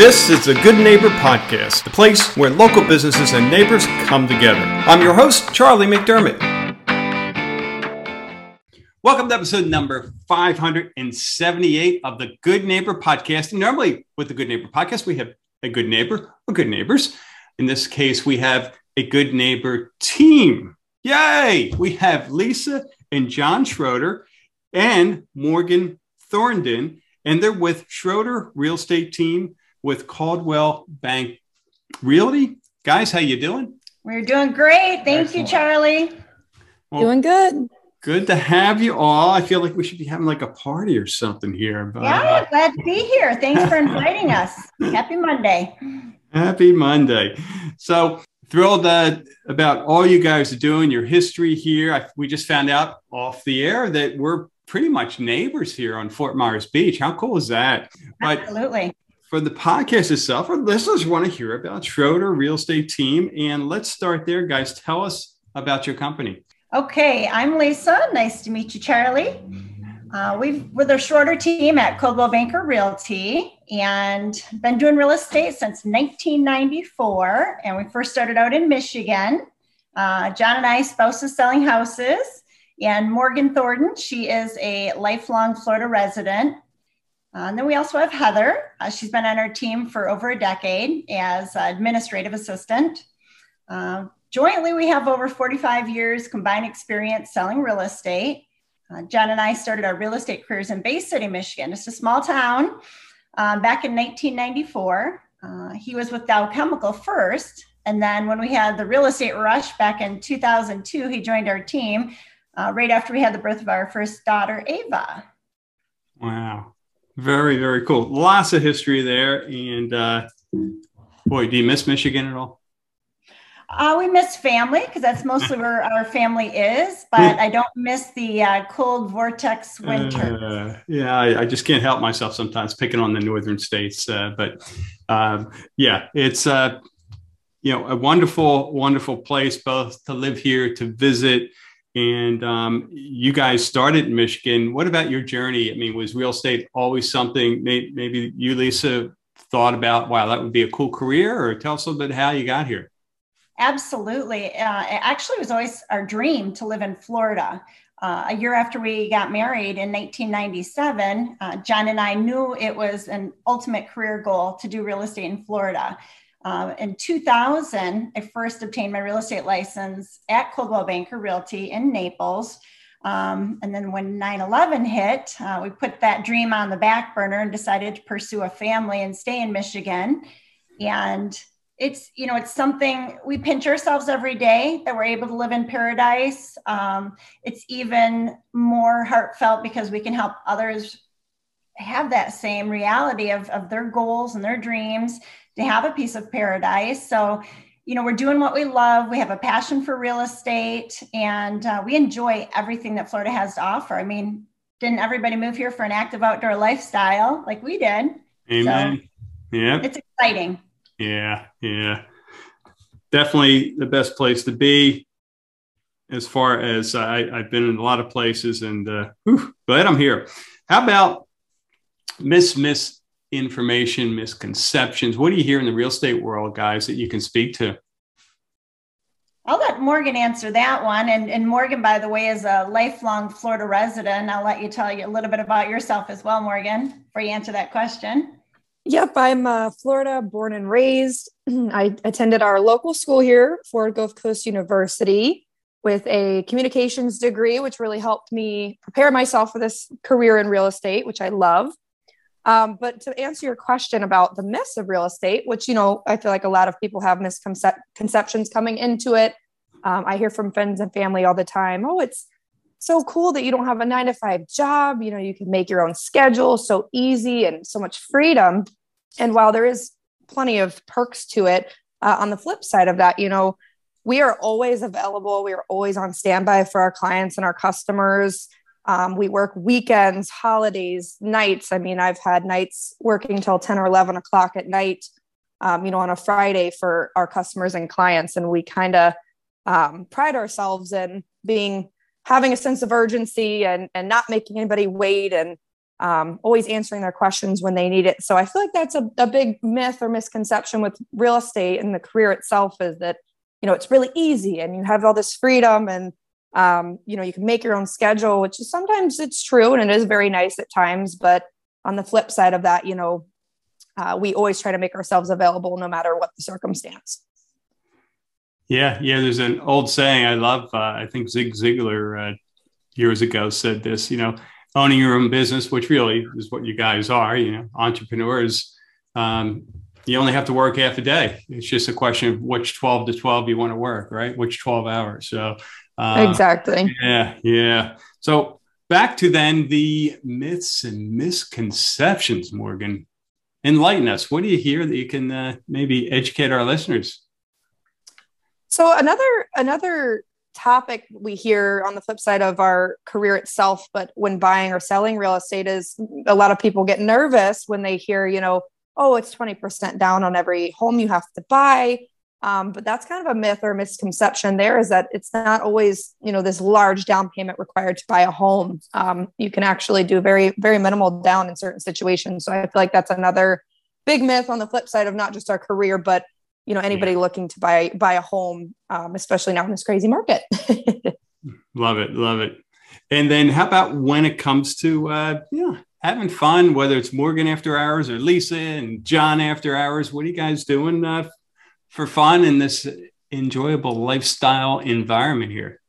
This is the Good Neighbor Podcast, the place where local businesses and neighbors come together. I'm your host, Charlie McDermott. Welcome to episode number 578 of the Good Neighbor Podcast. And normally, with the Good Neighbor Podcast, we have a good neighbor or good neighbors. In this case, we have a good neighbor team. Yay! We have Lisa and John Schroeder and Morgan Thornton, and they're with Schroeder Real Estate Team with Coldwell Banker Realty. Guys, how you doing? We're doing great. Thank Excellent. you, Charlie. Well, doing good. Good to have you all. I feel like we should be having like a party or something here. But, yeah, uh, glad to be here. Thanks for inviting us. Happy Monday. Happy Monday. So thrilled uh, about all you guys are doing, your history here. I, we just found out off the air that we're pretty much neighbors here on Fort Myers Beach. How cool is that? Absolutely for the podcast itself, our listeners want to hear about Schroeder Real Estate Team. And let's start there, guys. Tell us about your company. Okay, I'm Lisa. Nice to meet you, Charlie. Uh, we've we're the Schroeder team at Coldwell Banker Realty and been doing real estate since 1994. And we first started out in Michigan. Uh, John and I, spouses selling houses, and Morgan Thornton. She is a lifelong Florida resident uh, and then we also have Heather. Uh, she's been on our team for over a decade as administrative assistant. Uh, jointly, we have over 45 years combined experience selling real estate. Uh, John and I started our real estate careers in Bay City, Michigan. It's a small town. Um, back in 1994, uh, he was with Dow Chemical first. And then when we had the real estate rush back in 2002, he joined our team uh, right after we had the birth of our first daughter, Ava. Wow. Very, very cool. Lots of history there. And uh, boy, do you miss Michigan at all? Uh, we miss family because that's mostly where our family is, but I don't miss the uh, cold vortex winter. Uh, yeah, I, I, just can't help myself sometimes picking on the northern states. Uh, but um, yeah, it's uh, you know a wonderful, wonderful place both to live here, to visit, and um, you guys started in Michigan. What about your journey? I mean, was real estate always something maybe, you, Lisa, thought about, wow, that would be a cool career? Or tell us a little bit how you got here. Absolutely. Uh, it actually was always our dream to live in Florida. Uh, a year after we got married in 1997, uh, John and I knew it was an ultimate career goal to do real estate in Florida. Uh, in 2000, I first obtained my real estate license at Coldwell Banker Realty in Naples. Um, and then when 9 11 hit, uh, we put that dream on the back burner and decided to pursue a family and stay in Michigan. And it's, you know, it's something we pinch ourselves every day that we're able to live in paradise. Um, it's even more heartfelt because we can help others have that same reality of, of their goals and their dreams to have a piece of paradise. So, you know, we're doing what we love. We have a passion for real estate and uh, we enjoy everything that Florida has to offer. I mean, didn't everybody move here for an active outdoor lifestyle like we did? Amen. So yeah. It's exciting. Yeah. Yeah. Definitely the best place to be as far as I, have been in a lot of places and uh, whew, glad I'm here. How about Miss Miss information, misconceptions? What do you hear in the real estate world, guys, that you can speak to? I'll let Morgan answer that one. And, and Morgan, by the way, is a lifelong Florida resident. I'll let you tell you a little bit about yourself as well, Morgan, before you answer that question. Yep, I'm uh, Florida born and raised. I attended our local school here, Florida Gulf Coast University, with a communications degree, which really helped me prepare myself for this career in real estate, which I love. Um, but to answer your question about the myths of real estate, which, you know, I feel like a lot of people have misconceptions coming into it. Um, I hear from friends and family all the time, oh, it's so cool that you don't have a nine to five job. You know, you can make your own schedule so easy and so much freedom. And while there is plenty of perks to it, uh, on the flip side of that, you know, we are always available. We are always on standby for our clients and our customers. Um, we work weekends, holidays, nights. I mean, I've had nights working till 10 or 11 o'clock at night, um, you know, on a Friday for our customers and clients. And we kind of um, pride ourselves in being having a sense of urgency and, and not making anybody wait and um, always answering their questions when they need it. So I feel like that's a, a big myth or misconception with real estate and the career itself is that, you know, it's really easy and you have all this freedom and, um, you know, you can make your own schedule, which is sometimes it's true and it is very nice at times. But on the flip side of that, you know, uh, we always try to make ourselves available no matter what the circumstance. Yeah, yeah. There's an old saying I love. Uh, I think Zig Ziglar uh, years ago said this. You know, owning your own business, which really is what you guys are, you know, entrepreneurs, um, you only have to work half a day. It's just a question of which 12 to 12 you want to work, right? Which 12 hours. So, uh, exactly. Yeah. Yeah. So, back to then the myths and misconceptions, Morgan. Enlighten us. What do you hear that you can uh, maybe educate our listeners? So another another topic we hear on the flip side of our career itself, but when buying or selling real estate is a lot of people get nervous when they hear, you know, oh, it's 20% down on every home you have to buy. Um, but that's kind of a myth or misconception there is that it's not always, you know, this large down payment required to buy a home. Um, you can actually do very, very minimal down in certain situations. So I feel like that's another big myth on the flip side of not just our career, but you know anybody yeah. looking to buy buy a home um, especially now in this crazy market love it love it and then how about when it comes to uh, yeah having fun whether it's morgan after hours or lisa and john after hours what are you guys doing uh, for fun in this enjoyable lifestyle environment here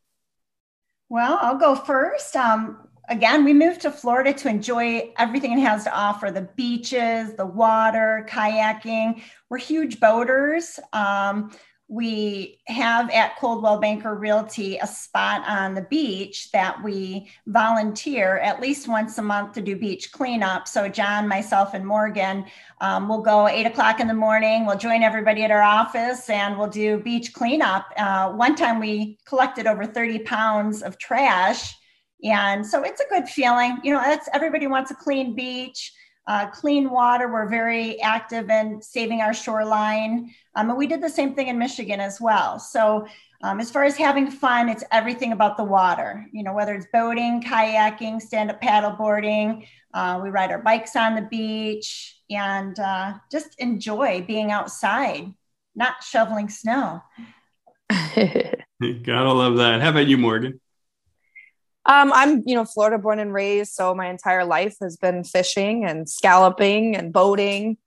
well i'll go first um, again, we moved to Florida to enjoy everything it has to offer the beaches, the water, kayaking. We're huge boaters. Um, we have at Coldwell Banker Realty a spot on the beach that we volunteer at least once a month to do beach cleanup. So, John, myself, and Morgan um, will go eight o'clock in the morning. We'll join everybody at our office and we'll do beach cleanup. Uh, one time we collected over 30 pounds of trash and so it's a good feeling. You know, that's everybody wants a clean beach, uh, clean water. We're very active in saving our shoreline. Um, and we did the same thing in Michigan as well. So um, as far as having fun, it's everything about the water. You know, whether it's boating, kayaking, stand-up paddle boarding, uh, we ride our bikes on the beach, and uh, just enjoy being outside, not shoveling snow. Gotta love that. How about you, Morgan? Um, I'm, you know, Florida born and raised, so my entire life has been fishing and scalloping and boating,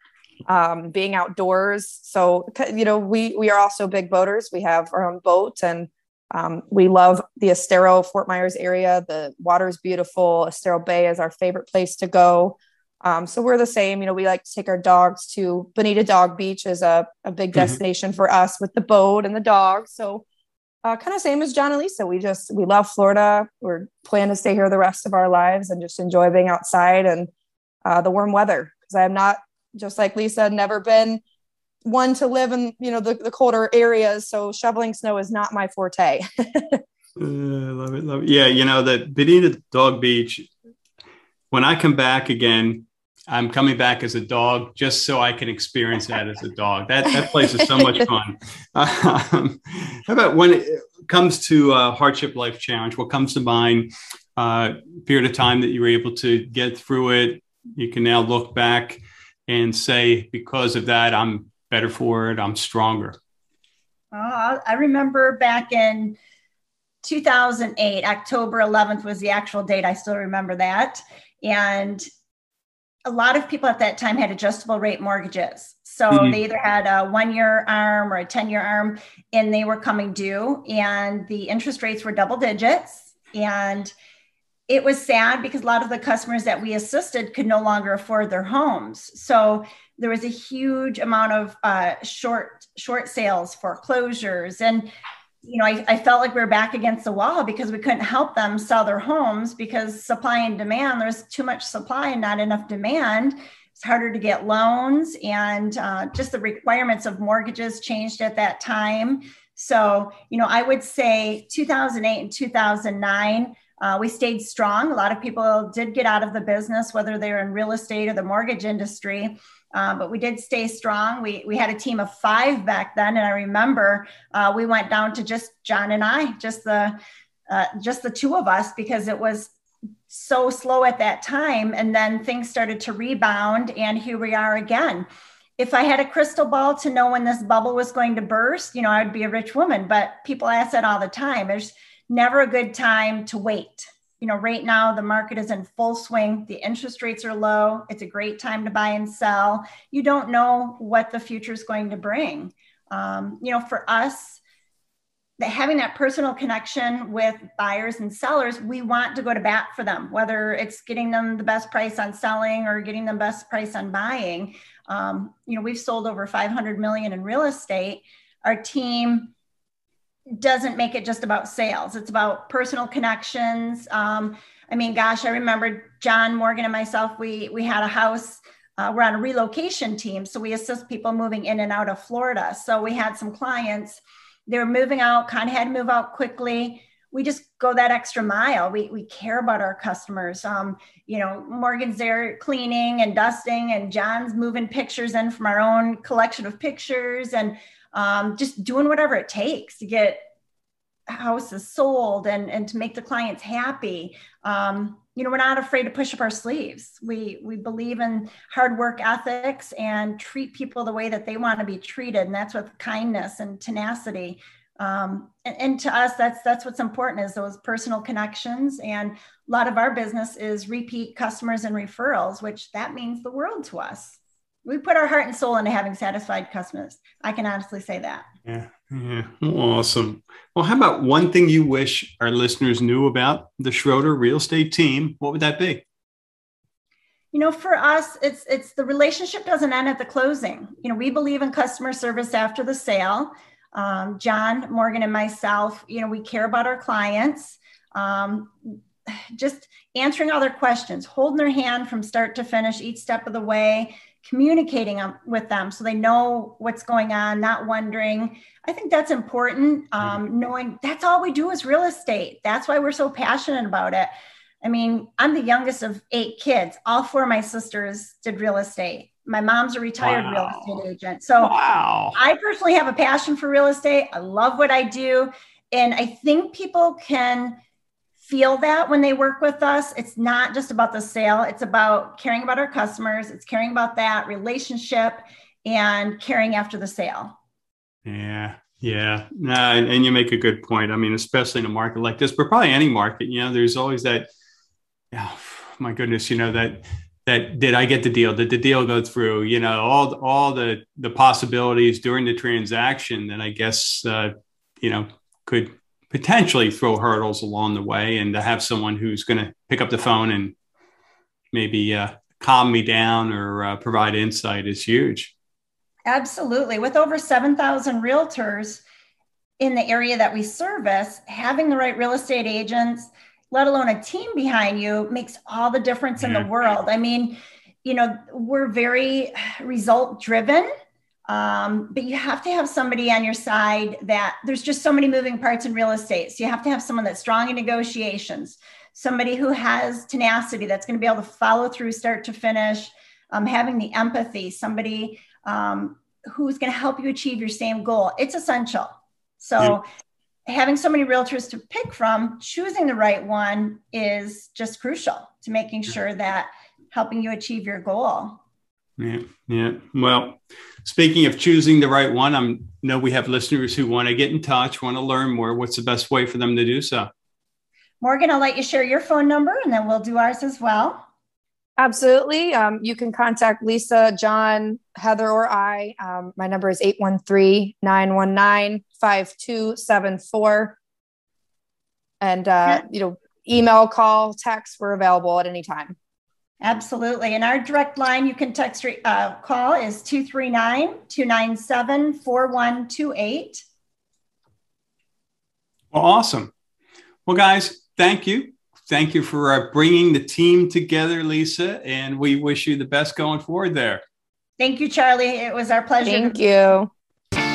um, being outdoors. So, you know, we we are also big boaters. We have our own boat, and um, we love the Estero Fort Myers area. The water is beautiful. Estero Bay is our favorite place to go. Um, so we're the same. You know, we like to take our dogs to Bonita Dog Beach is a, a big mm-hmm. destination mm-hmm. for us with the boat and the dogs. So uh, kind of same as John and Lisa. We just we love Florida. We're planning to stay here the rest of our lives and just enjoy being outside and uh, the warm weather. Because I have not, just like Lisa, never been one to live in you know the, the colder areas. So shoveling snow is not my forte. uh, love it, love it. Yeah, you know that Bonita Dog Beach. When I come back again, I'm coming back as a dog just so I can experience that as a dog. That that place is so much fun. Um, how about when it comes to uh, hardship life challenge? What comes to mind? Uh, period of time that you were able to get through it. You can now look back and say, because of that, I'm better for it. I'm stronger. Uh, I remember back in 2008, October 11th was the actual date. I still remember that. And a lot of people at that time had adjustable rate mortgages. So mm-hmm. they either had a one year arm or a 10 year arm, and they were coming due, and the interest rates were double digits. And it was sad because a lot of the customers that we assisted could no longer afford their homes. So there was a huge amount of uh, short short sales, foreclosures, and you know, I, I, felt like we were back against the wall because we couldn't help them sell their homes because supply and demand, there's too much supply and not enough demand. It's harder to get loans, and uh, just the requirements of mortgages changed at that time. So, you know, I would say 2008 and 2009, uh, we stayed strong. A lot of people did get out of the business, whether they're in real estate or the mortgage industry. Uh, but we did stay strong. We, we had a team of five back then. And I remember uh, we went down to just John and I, just the, uh, just the two of us, because it was so slow at that time. And then things started to rebound, and here we are again. If I had a crystal ball to know when this bubble was going to burst, you know, I'd be a rich woman. But people ask that all the time. There's never a good time to wait. You know, right now the market is in full swing. The interest rates are low. It's a great time to buy and sell. You don't know what the future is going to bring. Um, you know, for us, that having that personal connection with buyers and sellers, we want to go to bat for them, whether it's getting them the best price on selling or getting them best price on buying. Um, you know, we've sold over 500 million in real estate. Our team doesn't make it just about sales; it's about personal connections. Um, I mean, gosh, I remember John Morgan and myself. We we had a house. Uh, we're on a relocation team, so we assist people moving in and out of Florida. So we had some clients they were moving out, kind of had to move out quickly. We just go that extra mile. We, we care about our customers. Um, you know, Morgan's there cleaning and dusting, and John's moving pictures in from our own collection of pictures and um, just doing whatever it takes to get houses sold and, and to make the clients happy. Um, you know, we're not afraid to push up our sleeves. We we believe in hard work ethics and treat people the way that they want to be treated, and that's with kindness and tenacity. Um, and, and, to us, that's that's what's important is those personal connections. And a lot of our business is repeat customers and referrals, which that means the world to us. We put our heart and soul into having satisfied customers. I can honestly say that. Yeah. Yeah, awesome. Well, how about one thing you wish our listeners knew about the Schroeder real estate team? What would that be? You know, for us, it's it's the relationship doesn't end at the closing. You know, we believe in customer service after the sale. Um, John Morgan and myself, you know, we care about our clients. Um, just answering all their questions, holding their hand from start to finish each step of the way, communicating with them so they know what's going on, not wondering. I think that's important. Um, mm-hmm. knowing that's all we do is real estate. That's why we're so passionate about it. I mean, I'm the youngest of eight kids. All four of my sisters did real estate. My mom's a retired wow. real estate agent. So wow. I personally have a passion for real estate. I love what I do. And I think people can feel that when they work with us. It's not just about the sale, it's about caring about our customers, it's caring about that relationship and caring after the sale. Yeah. Yeah, no, and, and, you make a good point. I mean, especially in a market like this, but probably any market, you know, there's always that. Oh, my goodness, you know that that did I get the deal? Did the deal go through? You know, all all the the possibilities during the transaction that I guess uh, you know could potentially throw hurdles along the way and to have someone who's going to pick up the phone and maybe uh, calm me down or uh, provide insight is huge. Absolutely. With over 7,000 realtors in the area that we service, having the right real estate agents, let alone a team behind you, makes all the difference in the mm-hmm. world. I mean, you know, we're very result driven um, but you have to have somebody on your side that there's just so many moving parts in real estate. So you have to have someone that's strong in negotiations, somebody who has tenacity that's going to be able to follow through start to finish, um, having the empathy, somebody um, who's going to help you achieve your same goal. It's essential. So yeah. having so many realtors to pick from, choosing the right one is just crucial to making sure that helping you achieve your goal. Yeah, yeah. Well, speaking of choosing the right one, I know we have listeners who want to get in touch, want to learn more. What's the best way for them to do so? Morgan, I'll let you share your phone number and then we'll do ours as well. Absolutely. Um, you can contact Lisa, John, Heather, or I. Um, my number is 813 919 5274. And, uh, you know, email, call, text, we're available at any time. Absolutely. And our direct line you can text uh, call is 239 297 4128. Well, awesome. Well, guys, thank you. Thank you for uh, bringing the team together, Lisa, and we wish you the best going forward there. Thank you, Charlie. It was our pleasure. Thank you.